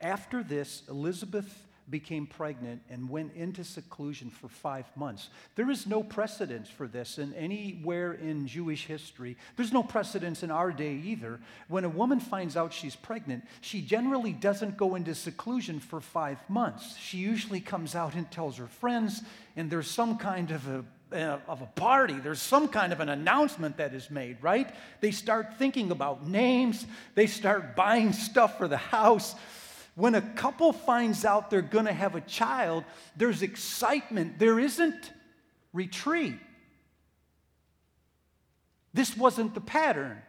After this, Elizabeth became pregnant and went into seclusion for five months. There is no precedence for this in anywhere in Jewish history. There's no precedence in our day either. When a woman finds out she's pregnant, she generally doesn't go into seclusion for five months. She usually comes out and tells her friends, and there's some kind of a uh, of a party, there's some kind of an announcement that is made, right? They start thinking about names, they start buying stuff for the house. When a couple finds out they're going to have a child, there's excitement. There isn't retreat. This wasn't the pattern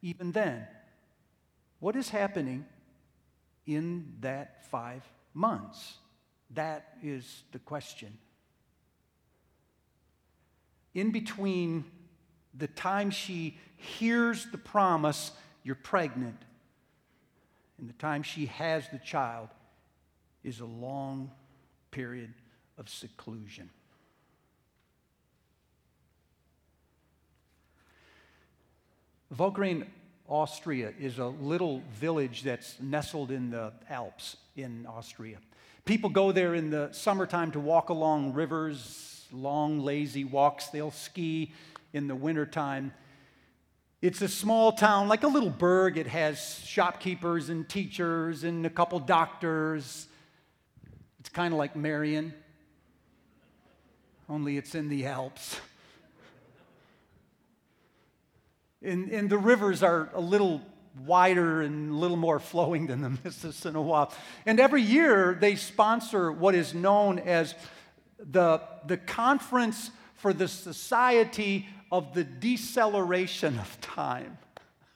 even then. What is happening in that five months? That is the question. In between the time she hears the promise, you're pregnant, and the time she has the child is a long period of seclusion. Wagrain, Austria, is a little village that's nestled in the Alps in Austria. People go there in the summertime to walk along rivers, long, lazy walks. They'll ski in the wintertime. It's a small town, like a little burg. It has shopkeepers and teachers and a couple doctors. It's kind of like Marion, only it's in the Alps. And, and the rivers are a little wider and a little more flowing than the Mississippi. And every year they sponsor what is known as the, the Conference for the Society of the deceleration of time.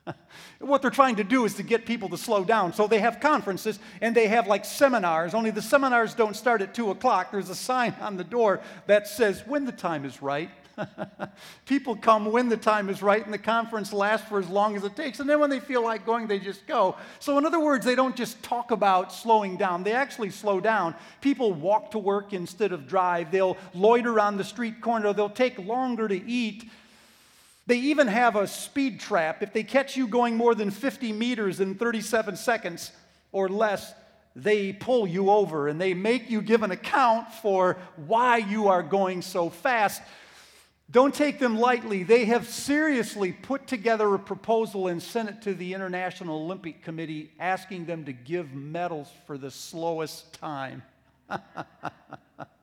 what they're trying to do is to get people to slow down. So they have conferences and they have like seminars, only the seminars don't start at 2 o'clock. There's a sign on the door that says when the time is right. People come when the time is right, and the conference lasts for as long as it takes. And then when they feel like going, they just go. So, in other words, they don't just talk about slowing down, they actually slow down. People walk to work instead of drive, they'll loiter on the street corner, they'll take longer to eat. They even have a speed trap. If they catch you going more than 50 meters in 37 seconds or less, they pull you over and they make you give an account for why you are going so fast. Don't take them lightly. They have seriously put together a proposal and sent it to the International Olympic Committee asking them to give medals for the slowest time.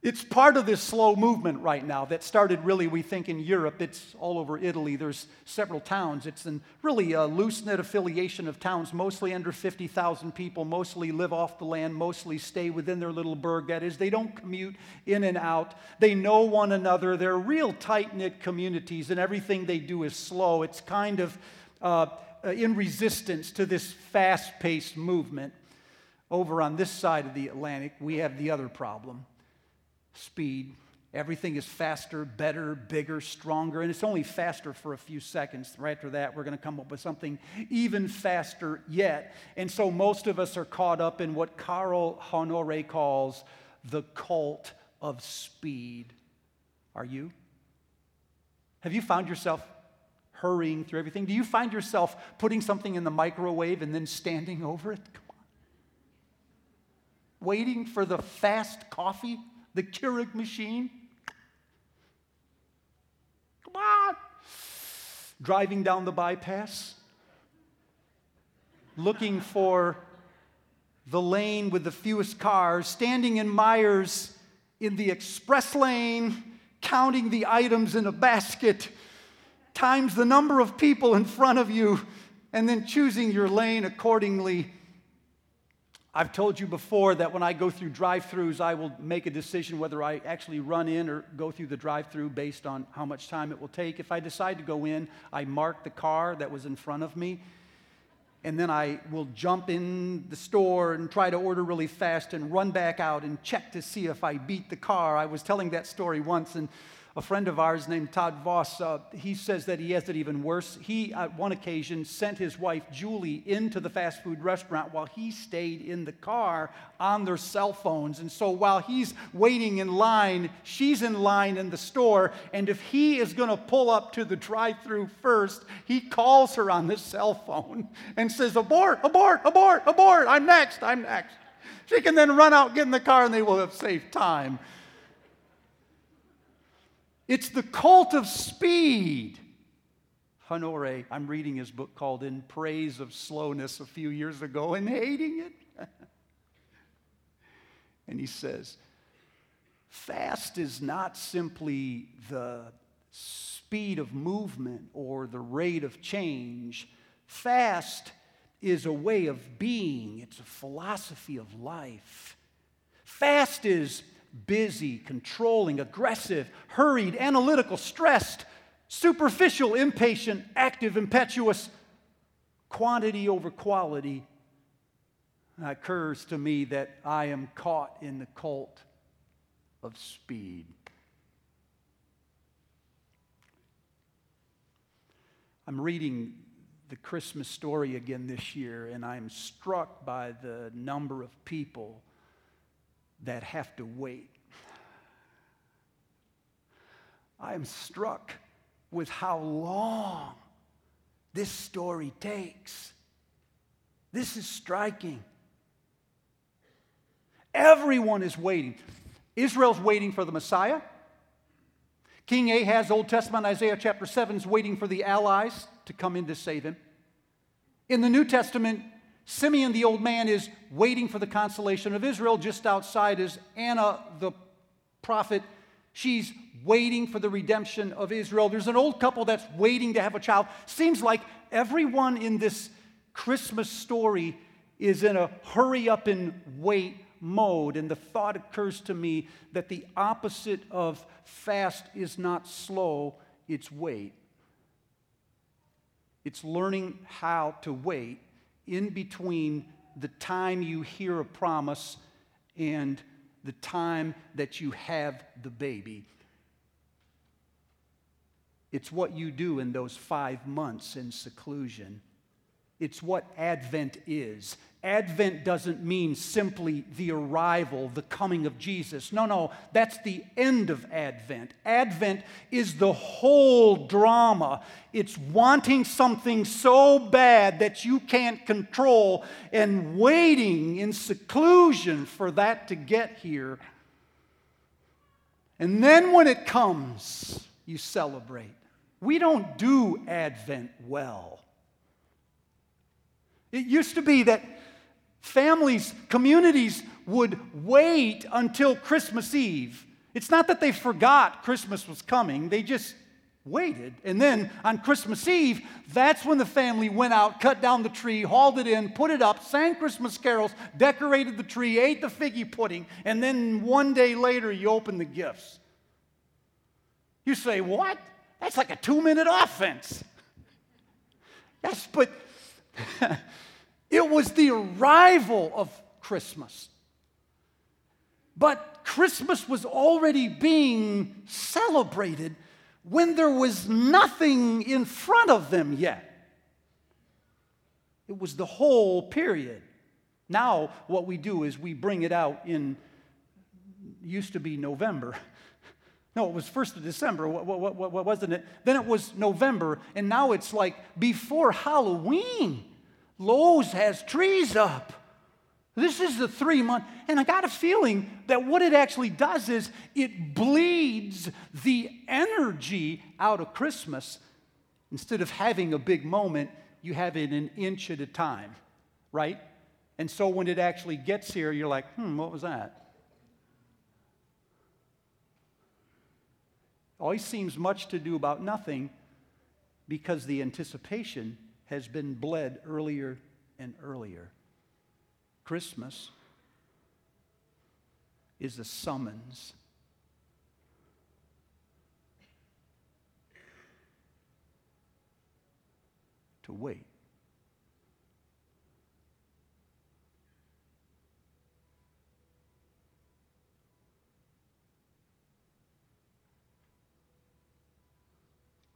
It's part of this slow movement right now that started really, we think, in Europe. It's all over Italy. There's several towns. It's in really a loose knit affiliation of towns, mostly under 50,000 people, mostly live off the land, mostly stay within their little burg. That is, they don't commute in and out. They know one another. They're real tight knit communities, and everything they do is slow. It's kind of uh, in resistance to this fast paced movement. Over on this side of the Atlantic, we have the other problem speed. Everything is faster, better, bigger, stronger, and it's only faster for a few seconds. Right after that, we're going to come up with something even faster yet. And so most of us are caught up in what Carl Honore calls the cult of speed. Are you? Have you found yourself hurrying through everything? Do you find yourself putting something in the microwave and then standing over it? Come on. Waiting for the fast coffee? The Keurig machine. Come on. Driving down the bypass, looking for the lane with the fewest cars, standing in Meijers in the express lane, counting the items in a basket, times the number of people in front of you, and then choosing your lane accordingly I've told you before that when I go through drive throughs, I will make a decision whether I actually run in or go through the drive through based on how much time it will take. If I decide to go in, I mark the car that was in front of me, and then I will jump in the store and try to order really fast and run back out and check to see if I beat the car. I was telling that story once, and a friend of ours named Todd Voss, uh, he says that he has it even worse. He, at one occasion, sent his wife Julie into the fast food restaurant while he stayed in the car on their cell phones. And so while he's waiting in line, she's in line in the store. And if he is going to pull up to the drive through first, he calls her on the cell phone and says, Abort, abort, abort, abort, I'm next, I'm next. She can then run out, get in the car, and they will have saved time. It's the cult of speed. Honore, I'm reading his book called In Praise of Slowness a few years ago and hating it. and he says, Fast is not simply the speed of movement or the rate of change. Fast is a way of being, it's a philosophy of life. Fast is busy, controlling, aggressive, hurried, analytical, stressed, superficial, impatient, active, impetuous, quantity over quality. It occurs to me that I am caught in the cult of speed. I'm reading the Christmas story again this year, and I'm struck by the number of people that have to wait. I am struck with how long this story takes. This is striking. Everyone is waiting. Israel's waiting for the Messiah. King Ahaz, Old Testament, Isaiah chapter 7, is waiting for the allies to come in to save him. In the New Testament, Simeon, the old man, is waiting for the consolation of Israel. Just outside is Anna, the prophet. She's waiting for the redemption of Israel. There's an old couple that's waiting to have a child. Seems like everyone in this Christmas story is in a hurry up and wait mode. And the thought occurs to me that the opposite of fast is not slow, it's wait. It's learning how to wait in between the time you hear a promise and the time that you have the baby. It's what you do in those five months in seclusion. It's what Advent is. Advent doesn't mean simply the arrival, the coming of Jesus. No, no, that's the end of Advent. Advent is the whole drama. It's wanting something so bad that you can't control and waiting in seclusion for that to get here. And then when it comes, you celebrate. We don't do Advent well. It used to be that families, communities would wait until Christmas Eve. It's not that they forgot Christmas was coming, they just waited. And then on Christmas Eve, that's when the family went out, cut down the tree, hauled it in, put it up, sang Christmas carols, decorated the tree, ate the figgy pudding, and then one day later you open the gifts. You say, What? That's like a two minute offense. Yes, but it was the arrival of Christmas. But Christmas was already being celebrated when there was nothing in front of them yet. It was the whole period. Now, what we do is we bring it out in, used to be November. No, it was 1st of December, what, what, what, what, wasn't it? Then it was November, and now it's like before Halloween. Lowe's has trees up. This is the three month, and I got a feeling that what it actually does is it bleeds the energy out of Christmas. Instead of having a big moment, you have it an inch at a time, right? And so when it actually gets here, you're like, hmm, what was that? Always seems much to do about nothing because the anticipation has been bled earlier and earlier. Christmas is a summons. To wait.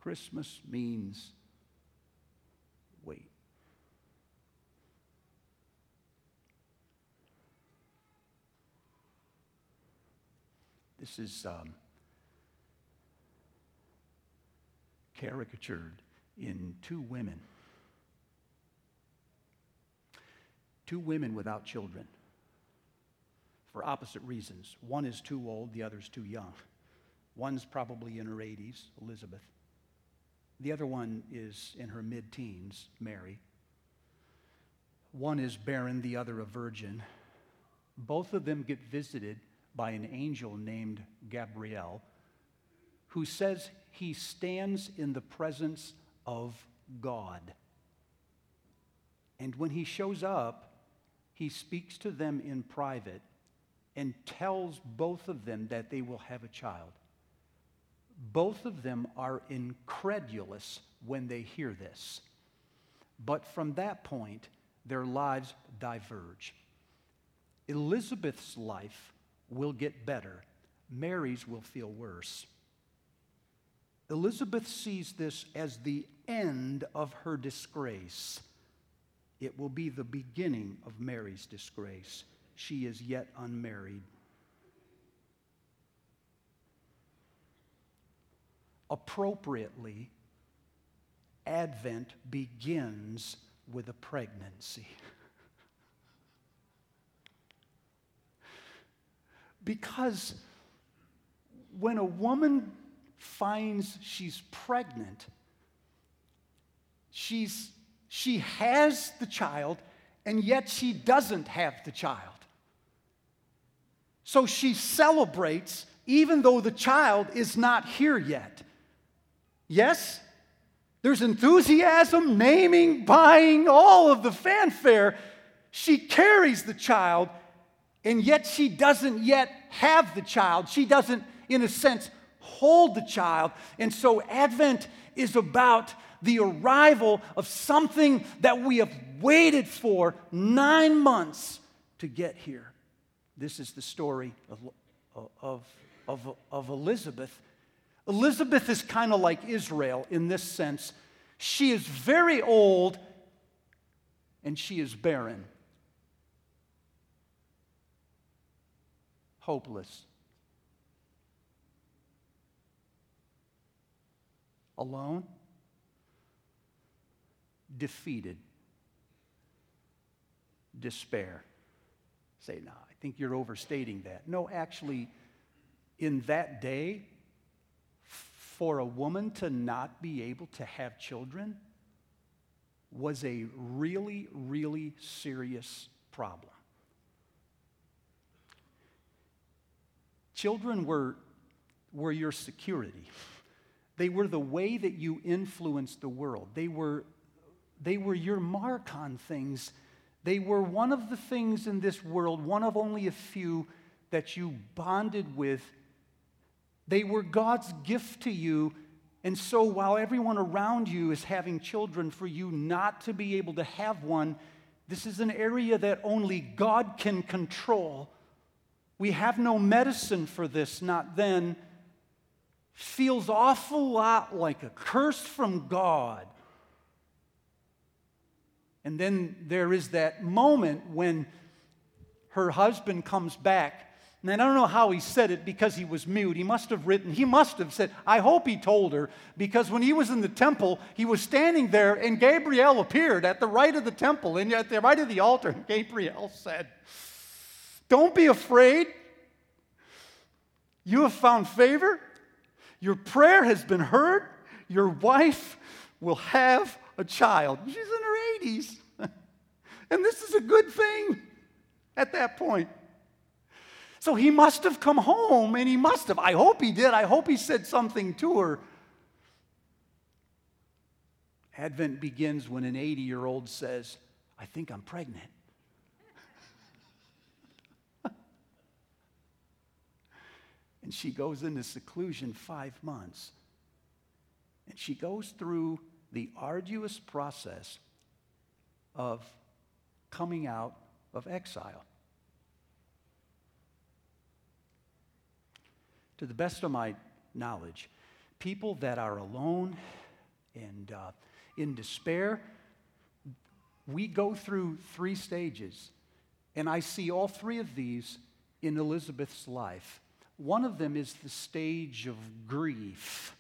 Christmas means wait. This is um, caricatured in two women. Two women without children for opposite reasons. One is too old, the other's too young. One's probably in her 80s, Elizabeth. The other one is in her mid teens, Mary. One is barren, the other a virgin. Both of them get visited by an angel named Gabriel, who says he stands in the presence of God. And when he shows up, he speaks to them in private and tells both of them that they will have a child. Both of them are incredulous when they hear this. But from that point, their lives diverge. Elizabeth's life will get better, Mary's will feel worse. Elizabeth sees this as the end of her disgrace. It will be the beginning of Mary's disgrace. She is yet unmarried. Appropriately, Advent begins with a pregnancy. because when a woman finds she's pregnant, she's, she has the child, and yet she doesn't have the child. So she celebrates even though the child is not here yet. Yes? There's enthusiasm, naming, buying, all of the fanfare. She carries the child, and yet she doesn't yet have the child. She doesn't, in a sense, hold the child. And so Advent is about the arrival of something that we have waited for nine months to get here. This is the story of, of, of, of Elizabeth. Elizabeth is kind of like Israel in this sense. She is very old and she is barren. Hopeless. alone, defeated, despair. Say, no, I think you're overstating that. No, actually, in that day, for a woman to not be able to have children was a really, really serious problem. Children were, were your security. They were the way that you influenced the world. They were, they were your mark on things. They were one of the things in this world, one of only a few that you bonded with. They were God's gift to you. And so while everyone around you is having children, for you not to be able to have one, this is an area that only God can control. We have no medicine for this, not then feels awful lot like a curse from God. And then there is that moment when her husband comes back. And I don't know how he said it because he was mute. He must have written, he must have said, I hope he told her, because when he was in the temple, he was standing there and Gabriel appeared at the right of the temple and at the right of the altar. And Gabriel said, Don't be afraid. You have found favor your prayer has been heard. Your wife will have a child. She's in her 80s. and this is a good thing at that point. So he must have come home and he must have. I hope he did. I hope he said something to her. Advent begins when an 80 year old says, I think I'm pregnant. And she goes into seclusion five months. And she goes through the arduous process of coming out of exile. To the best of my knowledge, people that are alone and uh, in despair. We go through three stages, and I see all three of these in Elizabeth's life. One of them is the stage of grief.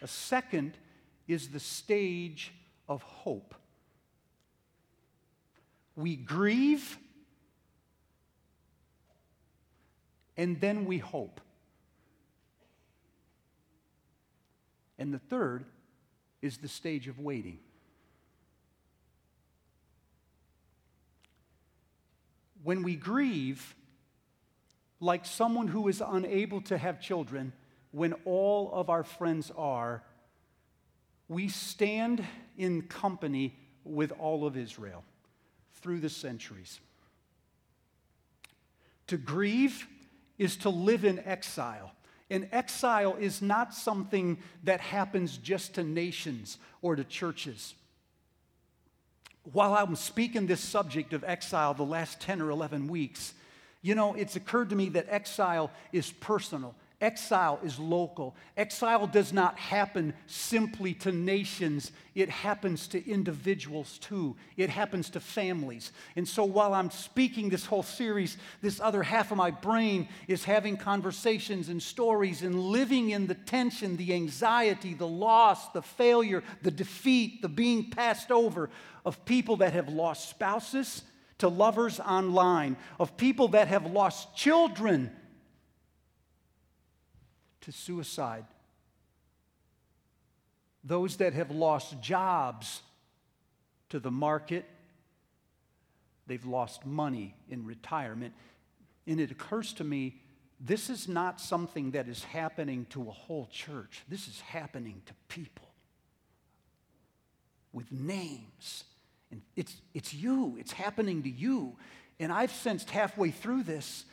A second is the stage of hope. We grieve and then we hope. And the third is the stage of waiting. When we grieve, like someone who is unable to have children, when all of our friends are, we stand in company with all of Israel through the centuries. To grieve is to live in exile. And exile is not something that happens just to nations or to churches. While I'm speaking this subject of exile the last 10 or 11 weeks, you know, it's occurred to me that exile is personal. Exile is local. Exile does not happen simply to nations, it happens to individuals too. It happens to families. And so while I'm speaking this whole series, this other half of my brain is having conversations and stories and living in the tension, the anxiety, the loss, the failure, the defeat, the being passed over of people that have lost spouses to lovers online, of people that have lost children to suicide. Those that have lost jobs to the market, they've lost money in retirement. And it occurs to me this is not something that is happening to a whole church, this is happening to people with names. And it's, it's you, it's happening to you. And I've sensed halfway through this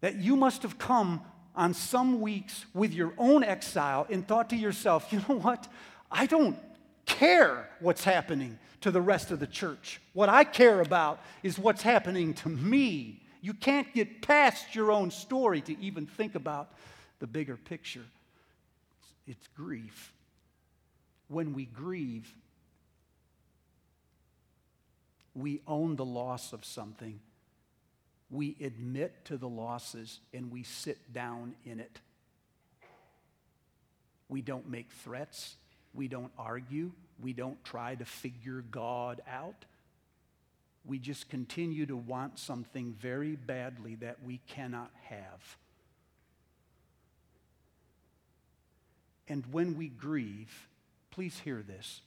that you must have come on some weeks with your own exile and thought to yourself, you know what? I don't care what's happening to the rest of the church. What I care about is what's happening to me. You can't get past your own story to even think about the bigger picture. It's grief. When we grieve, we own the loss of something we admit to the losses and we sit down in it. We don't make threats. We don't argue. We don't try to figure God out. We just continue to want something very badly that we cannot have. And when we grieve, please hear this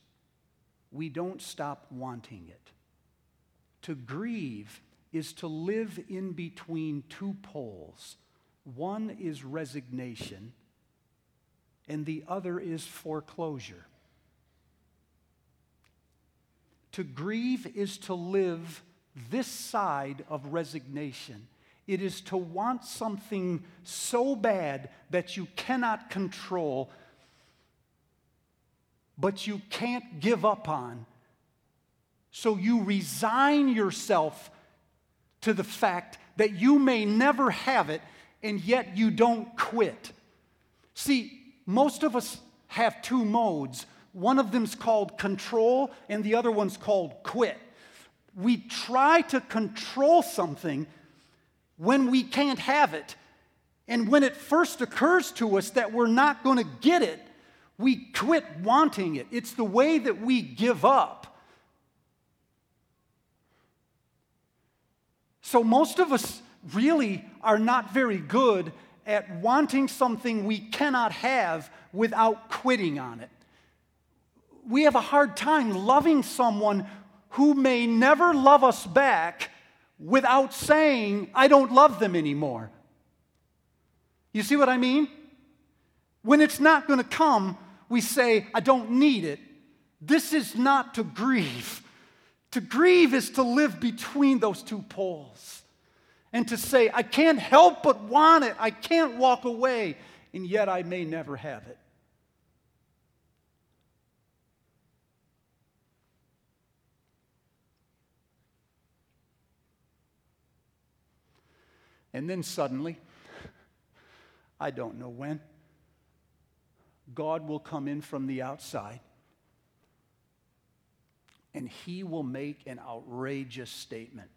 we don't stop wanting it. To grieve is to live in between two poles. One is resignation, and the other is foreclosure. To grieve is to live this side of resignation. It is to want something so bad that you cannot control, but you can't give up on. So you resign yourself to the fact that you may never have it and yet you don't quit. See, most of us have two modes. One of them's called control and the other one's called quit. We try to control something when we can't have it. And when it first occurs to us that we're not going to get it, we quit wanting it. It's the way that we give up. So, most of us really are not very good at wanting something we cannot have without quitting on it. We have a hard time loving someone who may never love us back without saying, I don't love them anymore. You see what I mean? When it's not going to come, we say, I don't need it. This is not to grieve. To grieve is to live between those two poles and to say, I can't help but want it. I can't walk away, and yet I may never have it. And then suddenly, I don't know when, God will come in from the outside and he will make an outrageous statement.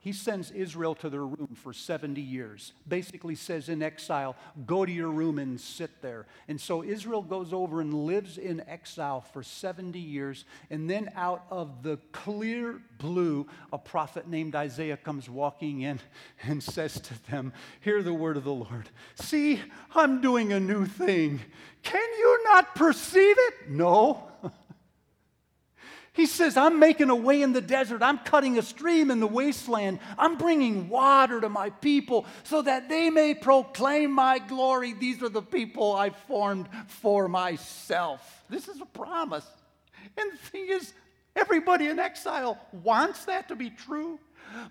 He sends Israel to their room for 70 years. Basically says in exile, go to your room and sit there. And so Israel goes over and lives in exile for 70 years. And then out of the clear blue, a prophet named Isaiah comes walking in and says to them, Hear the word of the Lord. See, I'm doing a new thing. Can you not perceive it? No. He says, I'm making a way in the desert. I'm cutting a stream in the wasteland. I'm bringing water to my people so that they may proclaim my glory. These are the people I formed for myself. This is a promise. And the thing is, everybody in exile wants that to be true.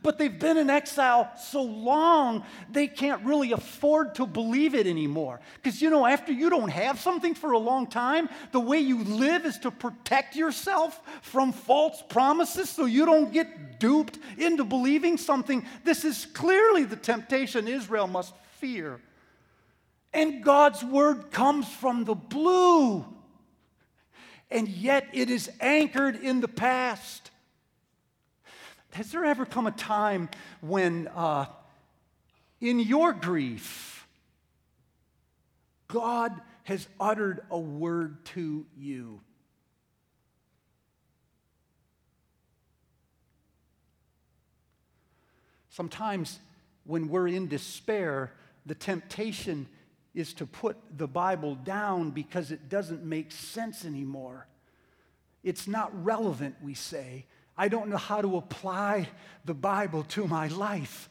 But they've been in exile so long, they can't really afford to believe it anymore. Because, you know, after you don't have something for a long time, the way you live is to protect yourself from false promises so you don't get duped into believing something. This is clearly the temptation Israel must fear. And God's word comes from the blue, and yet it is anchored in the past. Has there ever come a time when, uh, in your grief, God has uttered a word to you? Sometimes when we're in despair, the temptation is to put the Bible down because it doesn't make sense anymore. It's not relevant, we say. I don't know how to apply the Bible to my life.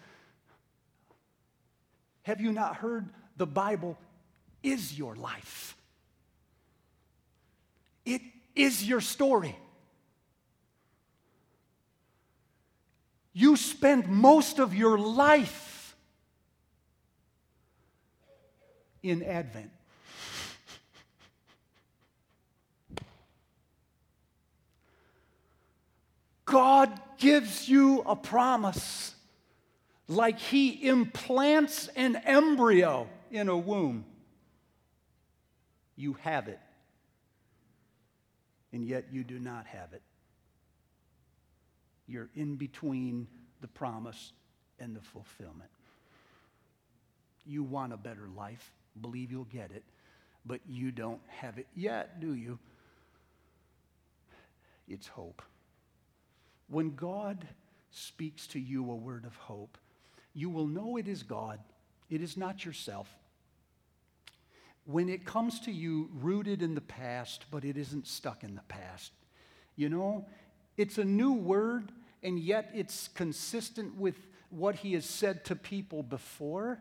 Have you not heard the Bible is your life? It is your story. You spend most of your life in Advent. God gives you a promise like He implants an embryo in a womb. You have it, and yet you do not have it. You're in between the promise and the fulfillment. You want a better life, believe you'll get it, but you don't have it yet, do you? It's hope. When God speaks to you a word of hope, you will know it is God, it is not yourself. When it comes to you rooted in the past, but it isn't stuck in the past, you know, it's a new word, and yet it's consistent with what he has said to people before.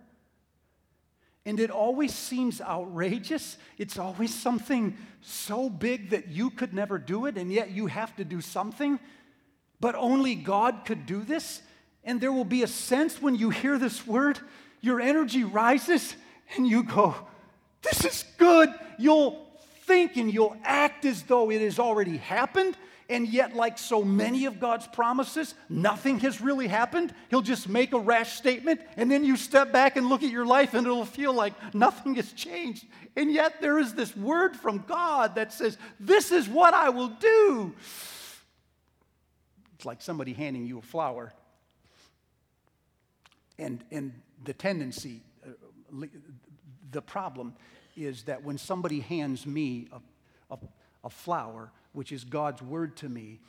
And it always seems outrageous. It's always something so big that you could never do it, and yet you have to do something. But only God could do this. And there will be a sense when you hear this word, your energy rises and you go, This is good. You'll think and you'll act as though it has already happened. And yet, like so many of God's promises, nothing has really happened. He'll just make a rash statement, and then you step back and look at your life, and it'll feel like nothing has changed. And yet, there is this word from God that says, This is what I will do. Like somebody handing you a flower. And, and the tendency, uh, the problem is that when somebody hands me a, a, a flower, which is God's word to me,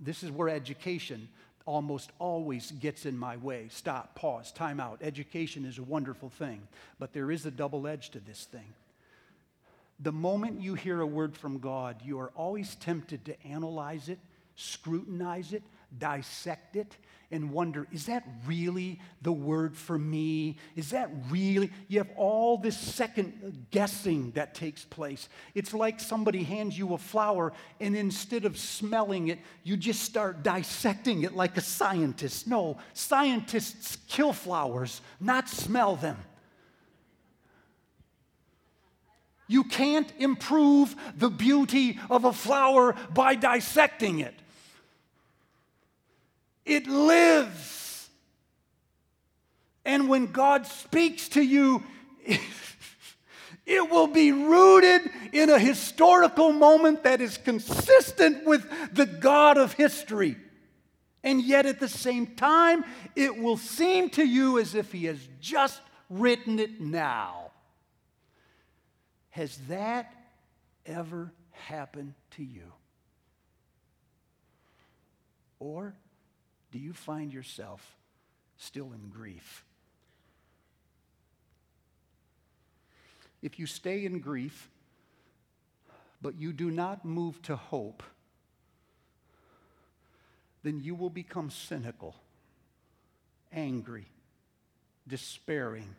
this is where education almost always gets in my way. Stop, pause, time out. Education is a wonderful thing, but there is a double edge to this thing. The moment you hear a word from God, you are always tempted to analyze it, scrutinize it, dissect it, and wonder is that really the word for me? Is that really? You have all this second guessing that takes place. It's like somebody hands you a flower, and instead of smelling it, you just start dissecting it like a scientist. No, scientists kill flowers, not smell them. You can't improve the beauty of a flower by dissecting it. It lives. And when God speaks to you, it will be rooted in a historical moment that is consistent with the God of history. And yet, at the same time, it will seem to you as if He has just written it now. Has that ever happened to you? Or do you find yourself still in grief? If you stay in grief, but you do not move to hope, then you will become cynical, angry, despairing,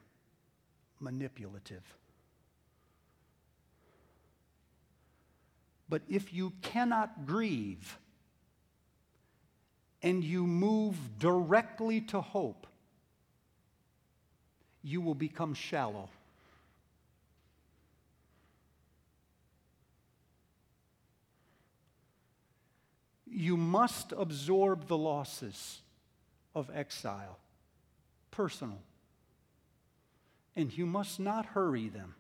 manipulative. But if you cannot grieve and you move directly to hope, you will become shallow. you must absorb the losses of exile, personal. And you must not hurry them.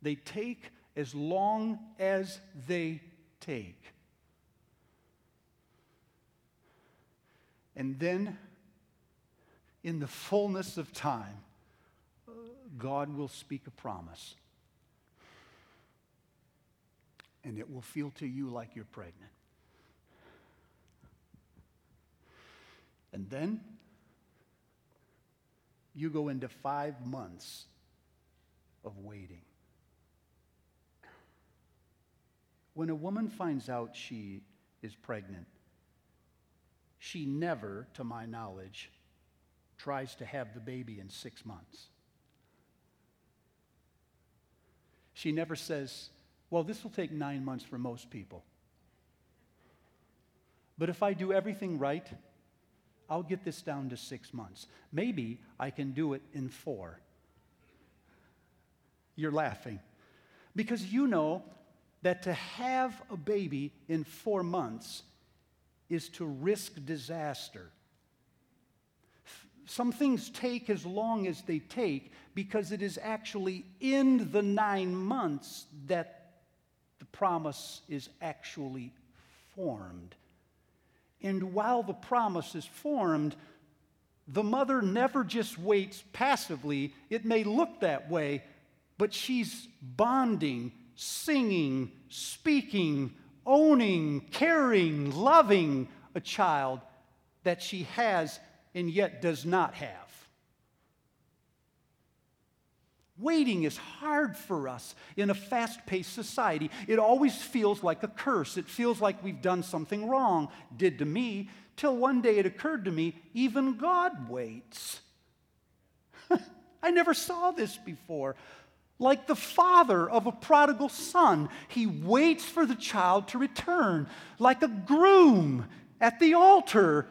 They take as long as they take. And then, in the fullness of time, God will speak a promise. And it will feel to you like you're pregnant. And then you go into five months of waiting. When a woman finds out she is pregnant, she never, to my knowledge, tries to have the baby in six months. She never says, Well, this will take nine months for most people. But if I do everything right, I'll get this down to six months. Maybe I can do it in four. You're laughing. Because you know that to have a baby in four months is to risk disaster. Some things take as long as they take because it is actually in the nine months that the promise is actually formed. And while the promise is formed, the mother never just waits passively. It may look that way, but she's bonding, singing, speaking, owning, caring, loving a child that she has and yet does not have. Waiting is hard for us in a fast paced society. It always feels like a curse. It feels like we've done something wrong, did to me, till one day it occurred to me even God waits. I never saw this before. Like the father of a prodigal son, he waits for the child to return. Like a groom at the altar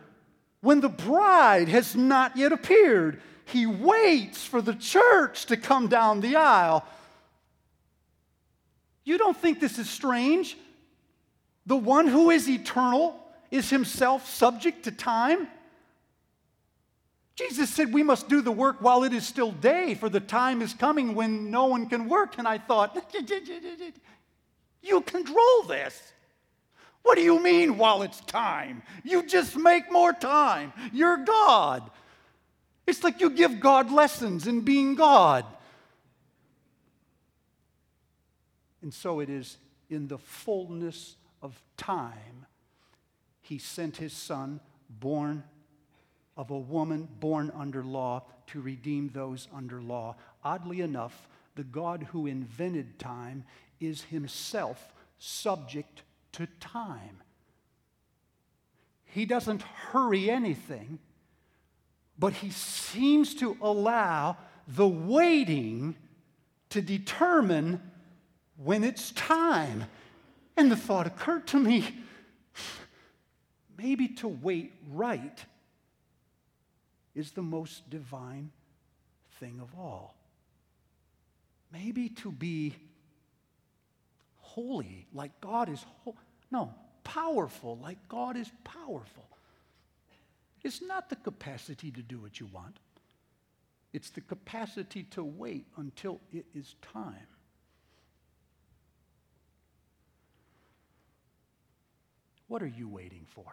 when the bride has not yet appeared he waits for the church to come down the aisle. You don't think this is strange? The one who is eternal is himself subject to time. Jesus said we must do the work while it is still day, for the time is coming when no one can work. And I thought, you control this. What do you mean while it's time? You just make more time. You're God. It's like you give God lessons in being God. And so it is in the fullness of time, he sent his son, born of a woman born under law, to redeem those under law. Oddly enough, the God who invented time is himself subject to time. He doesn't hurry anything but he seems to allow the waiting to determine when it's time. And the thought occurred to me maybe to wait right is the most divine thing of all. Maybe to be holy like God is holy. No, powerful like God is powerful. It's not the capacity to do what you want. it's the capacity to wait until it is time. What are you waiting for?